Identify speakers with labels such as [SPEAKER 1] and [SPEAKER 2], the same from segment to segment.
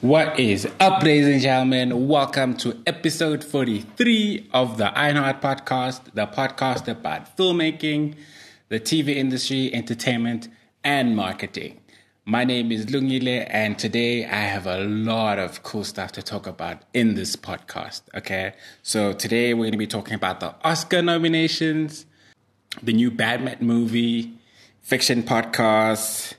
[SPEAKER 1] What is up, ladies and gentlemen? Welcome to episode 43 of the Ironheart Podcast, the podcast about filmmaking, the TV industry, entertainment, and marketing. My name is Lungile, and today I have a lot of cool stuff to talk about in this podcast. Okay, so today we're going to be talking about the Oscar nominations, the new Batman movie, fiction podcast,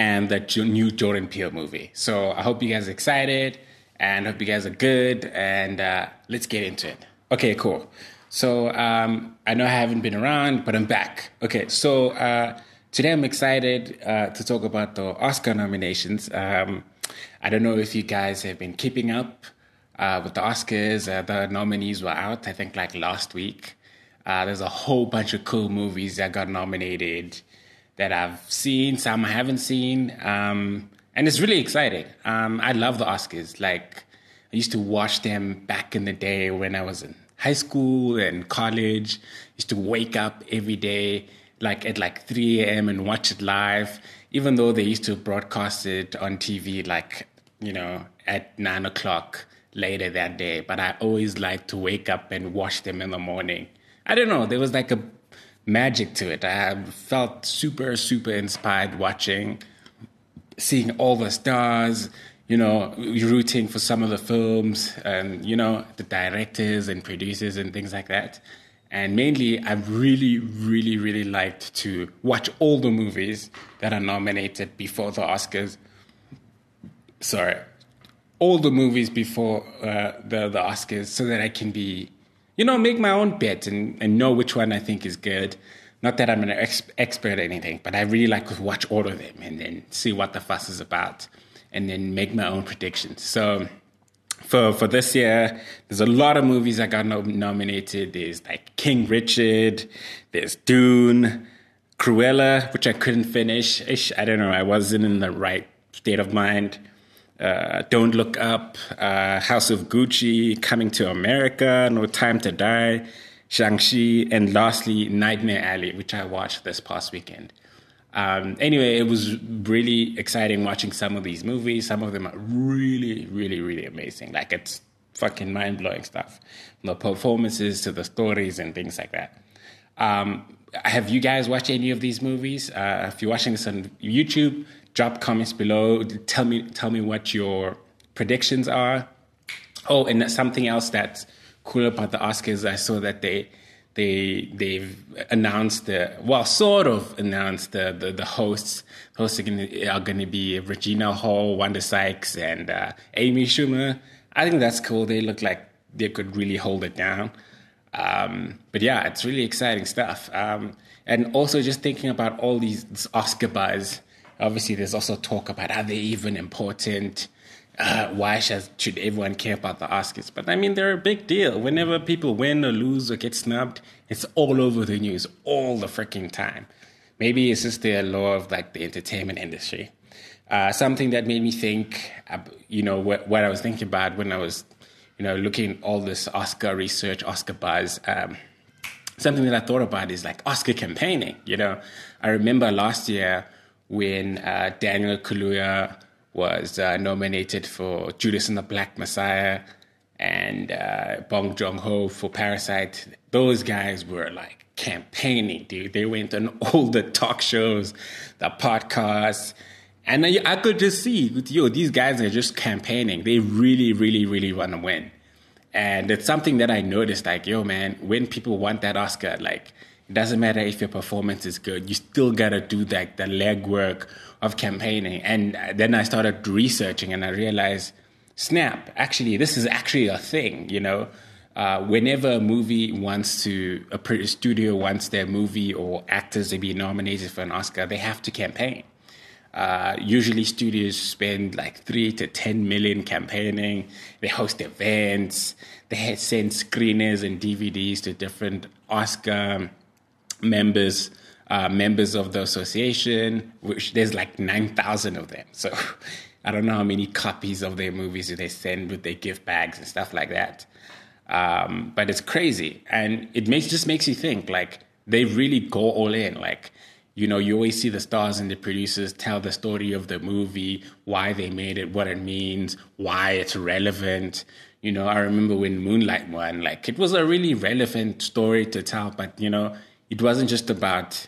[SPEAKER 1] and the new Jordan Peele movie. So I hope you guys are excited and hope you guys are good. And uh, let's get into it. Okay, cool. So um, I know I haven't been around, but I'm back. Okay, so uh, today I'm excited uh, to talk about the Oscar nominations. Um, I don't know if you guys have been keeping up uh, with the Oscars. Uh, the nominees were out, I think, like last week. Uh, there's a whole bunch of cool movies that got nominated that I've seen, some I haven't seen, um, and it's really exciting. Um, I love the Oscars. Like I used to watch them back in the day when I was in high school and college. I used to wake up every day, like at like 3 a.m. and watch it live. Even though they used to broadcast it on TV, like you know, at nine o'clock later that day, but I always liked to wake up and watch them in the morning. I don't know. There was like a magic to it. I felt super, super inspired watching, seeing all the stars, you know, rooting for some of the films and, you know, the directors and producers and things like that. And mainly, I really, really, really liked to watch all the movies that are nominated before the Oscars. Sorry, all the movies before uh, the the Oscars, so that I can be you know, make my own bet and, and know which one I think is good. Not that I'm an ex- expert or anything, but I really like to watch all of them and then see what the fuss is about and then make my own predictions. So for for this year, there's a lot of movies that got no- nominated. There's like King Richard, there's Dune, Cruella, which I couldn't finish. Ish, I don't know, I wasn't in the right state of mind uh, Don't Look Up, uh, House of Gucci, Coming to America, No Time to Die, Shang-Chi, and lastly, Nightmare Alley, which I watched this past weekend. Um, anyway, it was really exciting watching some of these movies. Some of them are really, really, really amazing. Like it's fucking mind blowing stuff. The performances to the stories and things like that. Um, have you guys watched any of these movies? Uh, if you're watching this on YouTube, drop comments below. Tell me tell me what your predictions are. Oh, and something else that's cool about the Oscars, I saw that they they they've announced the well, sort of announced the the, the hosts. Hosts are going to be Regina Hall, Wanda Sykes, and uh, Amy Schumer. I think that's cool. They look like they could really hold it down. Um, but yeah, it's really exciting stuff. Um, and also just thinking about all these Oscar buzz Obviously, there's also talk about are they even important? Uh, why should, should everyone care about the Oscars? But I mean, they're a big deal. Whenever people win or lose or get snubbed, it's all over the news all the freaking time. Maybe it's just the law of like the entertainment industry. Uh, something that made me think, you know, what, what, I was thinking about when I was, you know, looking all this Oscar research, Oscar buzz. Um, something that I thought about is like Oscar campaigning. You know, I remember last year when uh, Daniel Kaluuya was uh, nominated for Judas and the Black Messiah and uh, Bong Joon Ho for Parasite. Those guys were like campaigning, dude. They went on all the talk shows, the podcasts. And I, I could just see, yo, these guys are just campaigning. They really, really, really want to win. And it's something that I noticed, like, yo, man, when people want that Oscar, like, it doesn't matter if your performance is good. You still gotta do like the legwork of campaigning. And then I started researching, and I realized, snap! Actually, this is actually a thing. You know, uh, whenever a movie wants to, a studio wants their movie or actors to be nominated for an Oscar, they have to campaign. Uh, usually, studios spend like three to ten million campaigning. They host events. They send screeners and DVDs to different Oscar members uh, members of the association, which there's like 9,000 of them. So I don't know how many copies of their movies do they send with their gift bags and stuff like that. Um, but it's crazy. And it makes just makes you think like they really go all in. Like you know, you always see the stars and the producers tell the story of the movie, why they made it, what it means, why it's relevant. You know, I remember when Moonlight won, like it was a really relevant story to tell, but you know, it wasn't just about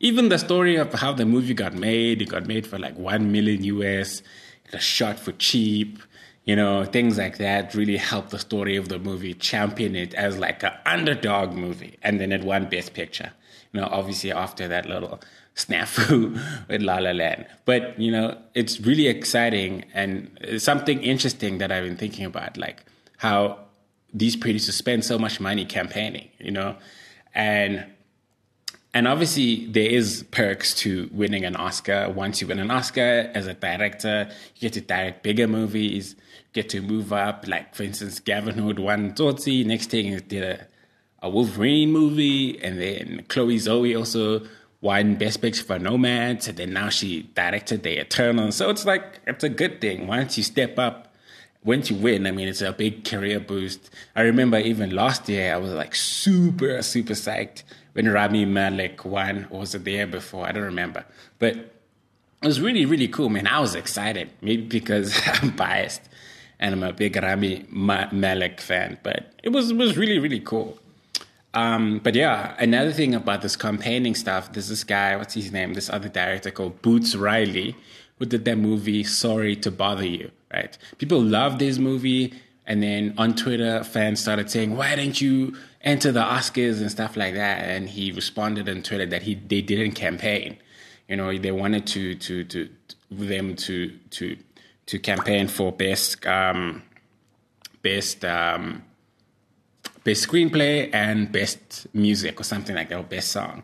[SPEAKER 1] even the story of how the movie got made. It got made for like one million US. It was shot for cheap. You know, things like that really helped the story of the movie, champion it as like an underdog movie, and then it won Best Picture you know, obviously after that little snafu with La La Land. But, you know, it's really exciting and something interesting that I've been thinking about, like how these producers spend so much money campaigning, you know, and and obviously there is perks to winning an Oscar. Once you win an Oscar as a director, you get to direct bigger movies, get to move up. Like for instance, Gavin Hood won Tsotsi. Next thing is did a a Wolverine movie, and then Chloe Zhao also won Best Picture for Nomads, and then now she directed The Eternal. So it's like it's a good thing once you step up. Once you win, I mean, it's a big career boost. I remember even last year, I was like super, super psyched when Rami Malek won. Or was it the year before? I don't remember. But it was really, really cool, man. I was excited, maybe because I'm biased and I'm a big Rami Malek fan, but it was, it was really, really cool. Um, but yeah, another thing about this campaigning stuff, there's this guy, what's his name? This other director called Boots Riley, who did that movie Sorry to Bother You, right? People loved this movie. And then on Twitter, fans started saying, why didn't you enter the Oscars and stuff like that? And he responded on Twitter that he they didn't campaign. You know, they wanted to to to them to to to campaign for best um, best um, best screenplay and best music or something like that, or best song.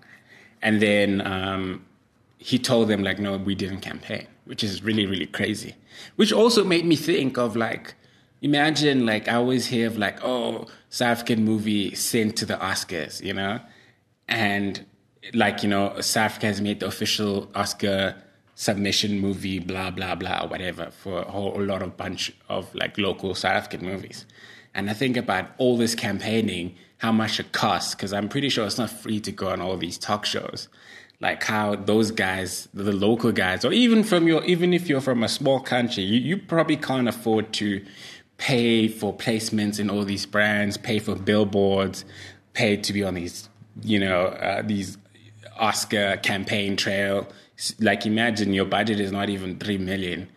[SPEAKER 1] And then um, he told them like, no, we didn't campaign, which is really really crazy. Which also made me think of like, imagine like I always hear of like, oh, South African movie sent to the Oscars, you know, and like you know, South Africa has made the official Oscar submission movie, blah blah blah, whatever, for a whole a lot of bunch of like local South African movies. And I think about all this campaigning, how much it costs, because I'm pretty sure it's not free to go on all these talk shows. Like how those guys, the local guys, or even from your, even if you're from a small country, you, you probably can't afford to pay for placements in all these brands, pay for billboards, pay to be on these, you know, uh, these Oscar campaign trail. Like imagine your budget is not even three million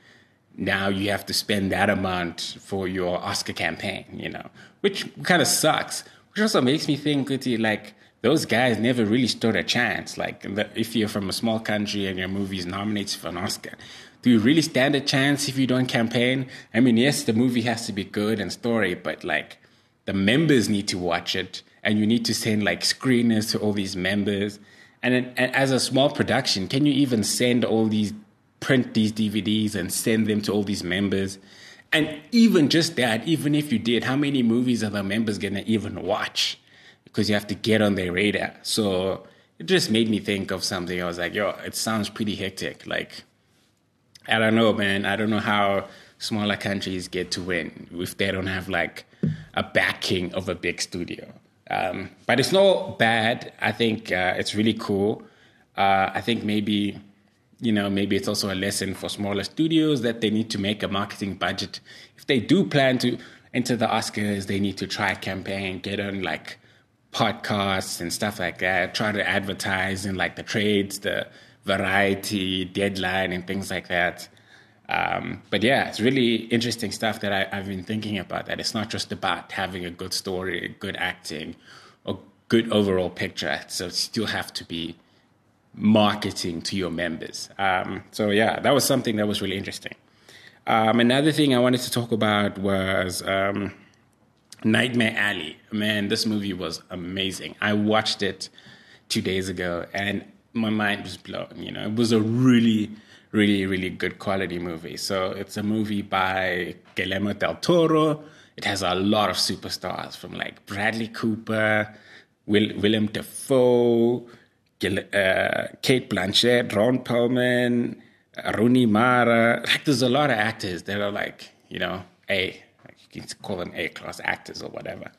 [SPEAKER 1] now you have to spend that amount for your Oscar campaign, you know, which kind of sucks. Which also makes me think, like, those guys never really stood a chance. Like, if you're from a small country and your movie is nominated for an Oscar, do you really stand a chance if you don't campaign? I mean, yes, the movie has to be good and story, but like, the members need to watch it, and you need to send like screeners to all these members. And, and as a small production, can you even send all these print these DVDs and send them to all these members. And even just that, even if you did, how many movies are the members to even watch? Because you have to get on their radar. So it just made me think of something. I was like, yo, it sounds pretty hectic. Like, I don't know, man. I don't know how smaller countries get to win if they don't have like a backing of a big studio. Um, but it's not bad. I think uh, it's really cool. Uh, I think maybe you know, maybe it's also a lesson for smaller studios that they need to make a marketing budget. If they do plan to enter the Oscars, they need to try a campaign, get on like podcasts and stuff like that, try to advertise in like the trades, the variety, deadline, and things like that. Um, but yeah, it's really interesting stuff that I, have been thinking about. That it's not just about having a good story, good acting, or good overall picture. So still have to be marketing to your members. Um, so yeah, that was something that was really interesting. Um, another thing I wanted to talk about was um, Nightmare Alley. Man, this movie was amazing. I watched it two days ago and my mind was blown. You know, it was a really, really, really good quality movie. So it's a movie by Guillermo del Toro. It has a lot of superstars from like Bradley Cooper, Will, Willem Dafoe, uh, Cate Blanchett, Ron Perlman, Rooney Mara. Like, there's a lot of actors that are like, you know, A, you call them A class actors or whatever.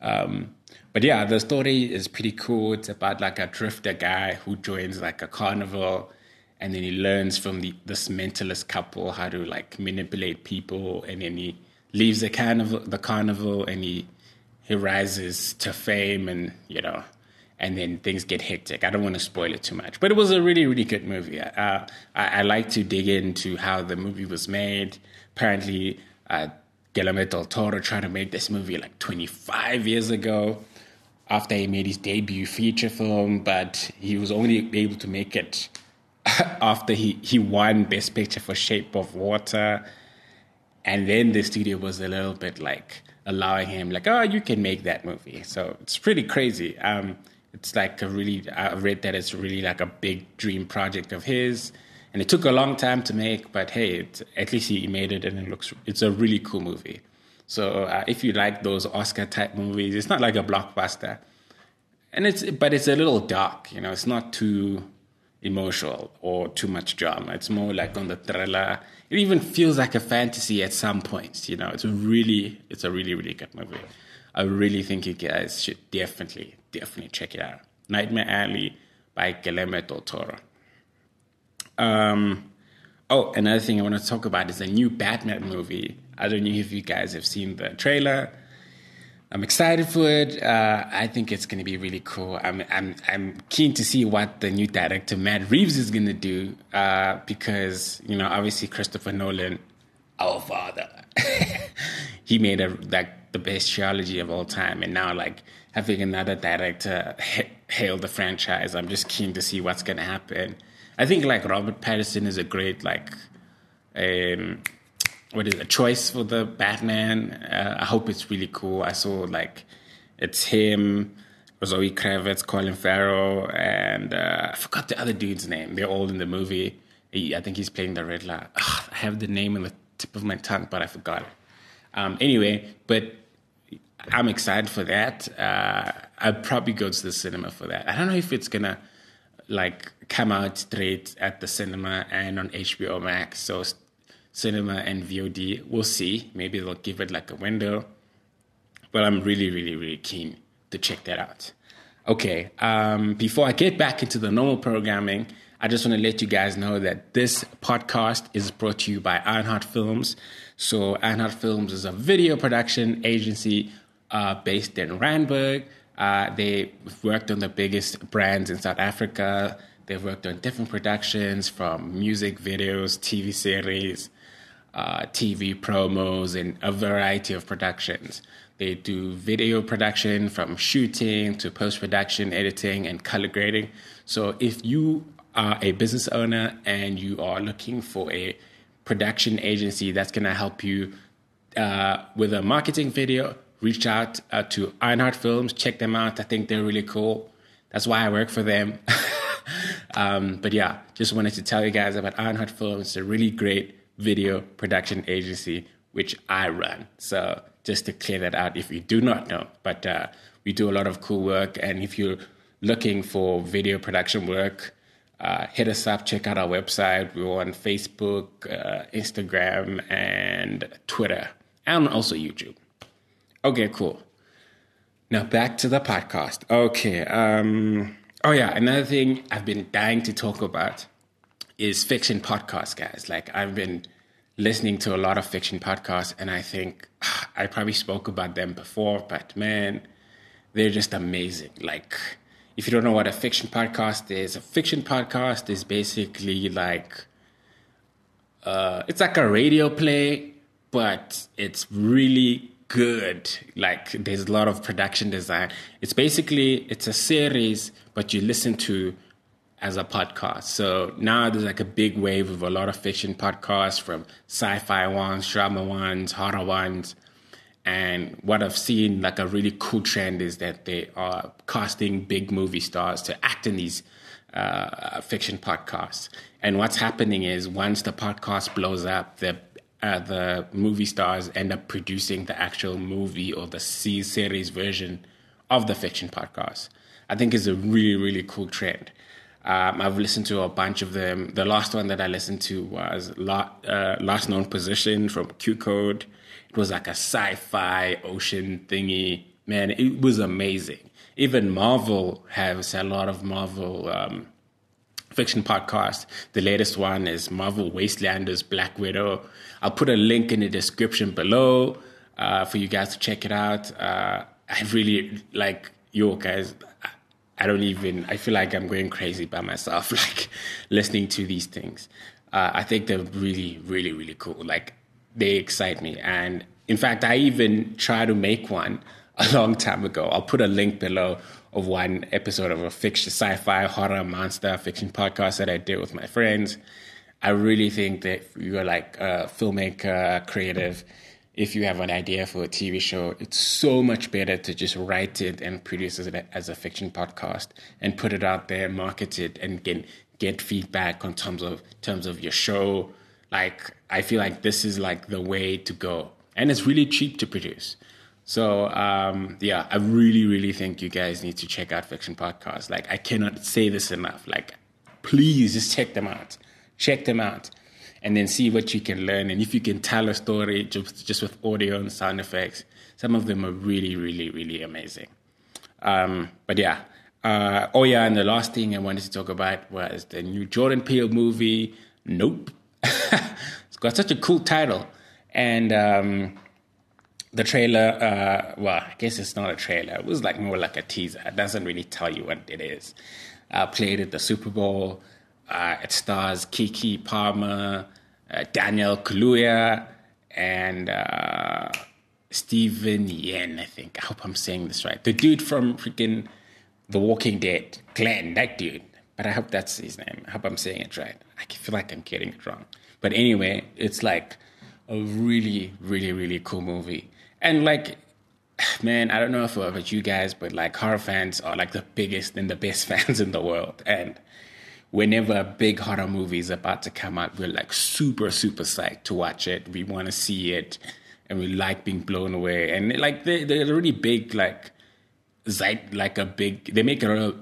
[SPEAKER 1] Um, but yeah, the story is pretty cool. It's about like a drifter guy who joins like a carnival and then he learns from the, this mentalist couple how to like manipulate people and then he leaves the carnival the carnival and he he rises to fame and you know and then things get hectic. I don't want to spoil it too much, but it was a really, really good movie. Uh, I, I, like to dig into how the movie was made. Apparently, uh, Guillermo del Toro tried to make this movie like 25 years ago after he made his debut feature film, but he was only able to make it after he, he won Best Picture for Shape of Water. And then the studio was a little bit like allowing him, like, oh, you can make that movie. So it's pretty crazy. Um, it's like a really I read that it's really like a big dream project of his, and it took a long time to make. But hey, it, at least he made it, and it looks it's a really cool movie. So uh, if you like those Oscar type movies, it's not like a blockbuster, and it's but it's a little dark. You know, it's not too emotional or too much drama. It's more like on the thriller. It even feels like a fantasy at some points. You know, it's really it's a really really good movie. I really think you guys should definitely, definitely check it out. Nightmare Alley by Guillermo del Toro. Um, oh, another thing I want to talk about is a new Batman movie. I don't know if you guys have seen the trailer. I'm excited for it. Uh, I think it's going to be really cool. I'm, I'm, I'm keen to see what the new director Matt Reeves is going to do uh, because you know obviously Christopher Nolan, our father, he made a like the best trilogy of all time, and now like having another director hail the franchise, I'm just keen to see what's gonna happen. I think like Robert Pattinson is a great like, um, what is a choice for the Batman. Uh, I hope it's really cool. I saw like it's him, Zoe Kravitz, Colin Farrell, and uh, I forgot the other dude's name. They're all in the movie. He, I think he's playing the Riddler. Ugh, I have the name on the tip of my tongue, but I forgot it. Um, anyway, but I'm excited for that. Uh, I'd probably go to the cinema for that. I don't know if it's gonna like come out straight at the cinema and on HBO Max. So cinema and VOD, we'll see. Maybe they'll give it like a window. But I'm really, really, really keen to check that out. Okay, um, before I get back into the normal programming, I just want to let you guys know that this podcast is brought to you by Ironheart Films. So, Ironheart Films is a video production agency uh, based in Randburg. Uh, they've worked on the biggest brands in South Africa. They've worked on different productions from music videos, TV series, uh, TV promos, and a variety of productions. They do video production from shooting to post production, editing, and color grading. So if you are a business owner and you are looking for a production agency that's going to help you uh, with a marketing video, reach out uh, to Ironheart Films, check them out. I think they're really cool. That's why I work for them. um, but yeah, just wanted to tell you guys about Ironheart Films. It's a really great video production agency which I run. So just to clear that out, if you do not know, but uh, we do a lot of cool work. And if you're looking for video production work, uh, hit us up. Check out our website. We're on Facebook, uh, Instagram, and Twitter, and also YouTube. Okay, cool. Now back to the podcast. Okay. Um, oh yeah, another thing I've been dying to talk about is fiction podcasts, guys. Like I've been listening to a lot of fiction podcasts, and I think I probably spoke about them before, but man, they're just amazing. Like, if you don't know what a fiction podcast is, a fiction podcast is basically like uh, it's like a radio play, but it's really good. Like there's a lot of production design. It's basically it's a series, but you listen to as a podcast. So now there's like a big wave of a lot of fiction podcasts from sci-fi ones, drama ones, horror ones. And what I've seen, like a really cool trend, is that they are casting big movie stars to act in these uh, fiction podcasts. And what's happening is once the podcast blows up, the uh, the movie stars end up producing the actual movie or the C series version of the fiction podcast. I think is a really really cool trend. Um, I've listened to a bunch of them. The last one that I listened to was uh, Last Known Position from Q Code. It was like a sci-fi ocean thingy man, it was amazing. Even Marvel has a lot of Marvel um, fiction podcast. The latest one is Marvel Wastelanders Black Widow. I'll put a link in the description below uh, for you guys to check it out. Uh, I really like yo guys. I don't even. I feel like I'm going crazy by myself, like listening to these things. Uh, I think they're really, really, really cool. Like they excite me, and in fact, I even tried to make one a long time ago. I'll put a link below of one episode of a fiction, sci-fi, horror, monster fiction podcast that I did with my friends. I really think that you're like a filmmaker, creative, if you have an idea for a TV show, it's so much better to just write it and produce it as a fiction podcast and put it out there, market it, and get get feedback on terms of terms of your show. Like I feel like this is like the way to go, and it's really cheap to produce. So um, yeah, I really really think you guys need to check out Fiction Podcast. Like I cannot say this enough. Like please just check them out. Check them out and then see what you can learn. And if you can tell a story just, just with audio and sound effects, some of them are really, really, really amazing. Um, but yeah. Uh, oh, yeah. And the last thing I wanted to talk about was the new Jordan Peele movie, Nope. it's got such a cool title. And um, the trailer, uh, well, I guess it's not a trailer. It was like more like a teaser. It doesn't really tell you what it is. Uh, played at the Super Bowl. Uh, it stars Keke Palmer, uh, Daniel Kaluuya, and uh, Steven Yeun, I think. I hope I'm saying this right. The dude from freaking The Walking Dead, Glenn, that dude. But I hope that's his name. I hope I'm saying it right. I feel like I'm getting it wrong. But anyway, it's like a really, really, really cool movie. And like, man, I don't know if about you guys, but like horror fans are like the biggest and the best fans in the world. And whenever a big horror movie is about to come out, we're like super, super psyched to watch it. We want to see it, and we like being blown away. And like they, they're really big, like like a big. They make a real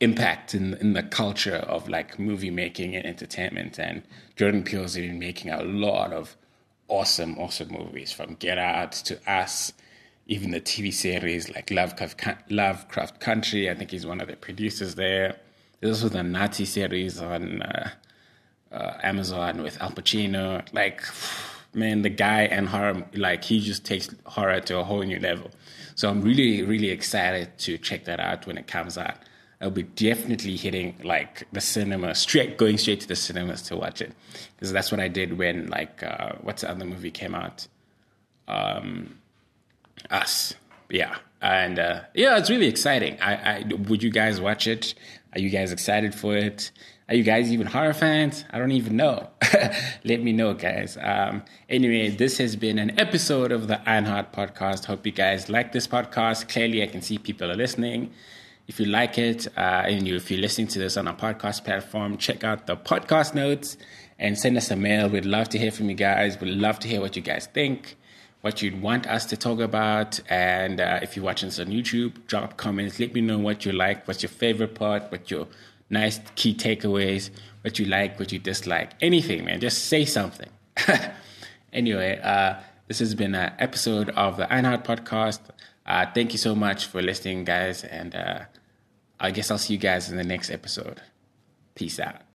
[SPEAKER 1] impact in in the culture of like movie making and entertainment. And Jordan Peele's been making a lot of awesome, awesome movies from Get Out to Us. Even the TV series like Lovecraft, Lovecraft Country, I think he's one of the producers there this was the Nazi series on uh, uh, Amazon with Al Pacino. Like, man, the guy and horror, like, he just takes horror to a whole new level. So I'm really, really excited to check that out when it comes out. I'll be definitely hitting like the cinema, straight going straight to the cinemas to watch it, because that's what I did when like uh, what's the other movie came out, um, Us, yeah, and uh, yeah, it's really exciting. I, I would you guys watch it? Are you guys excited for it? Are you guys even horror fans? I don't even know. Let me know, guys. Um, anyway, this has been an episode of the Ironheart podcast. Hope you guys like this podcast. Clearly, I can see people are listening. If you like it, uh, and you, if you're listening to this on a podcast platform, check out the podcast notes and send us a mail. We'd love to hear from you guys. We'd love to hear what you guys think what you'd want us to talk about. And uh, if you're watching this on YouTube, drop comments. Let me know what you like, what's your favorite part, what your nice key takeaways, what you like, what you dislike, anything, man. Just say something. anyway, uh, this has been an episode of the Ironheart podcast. Uh, thank you so much for listening, guys. And uh, I guess I'll see you guys in the next episode. Peace out.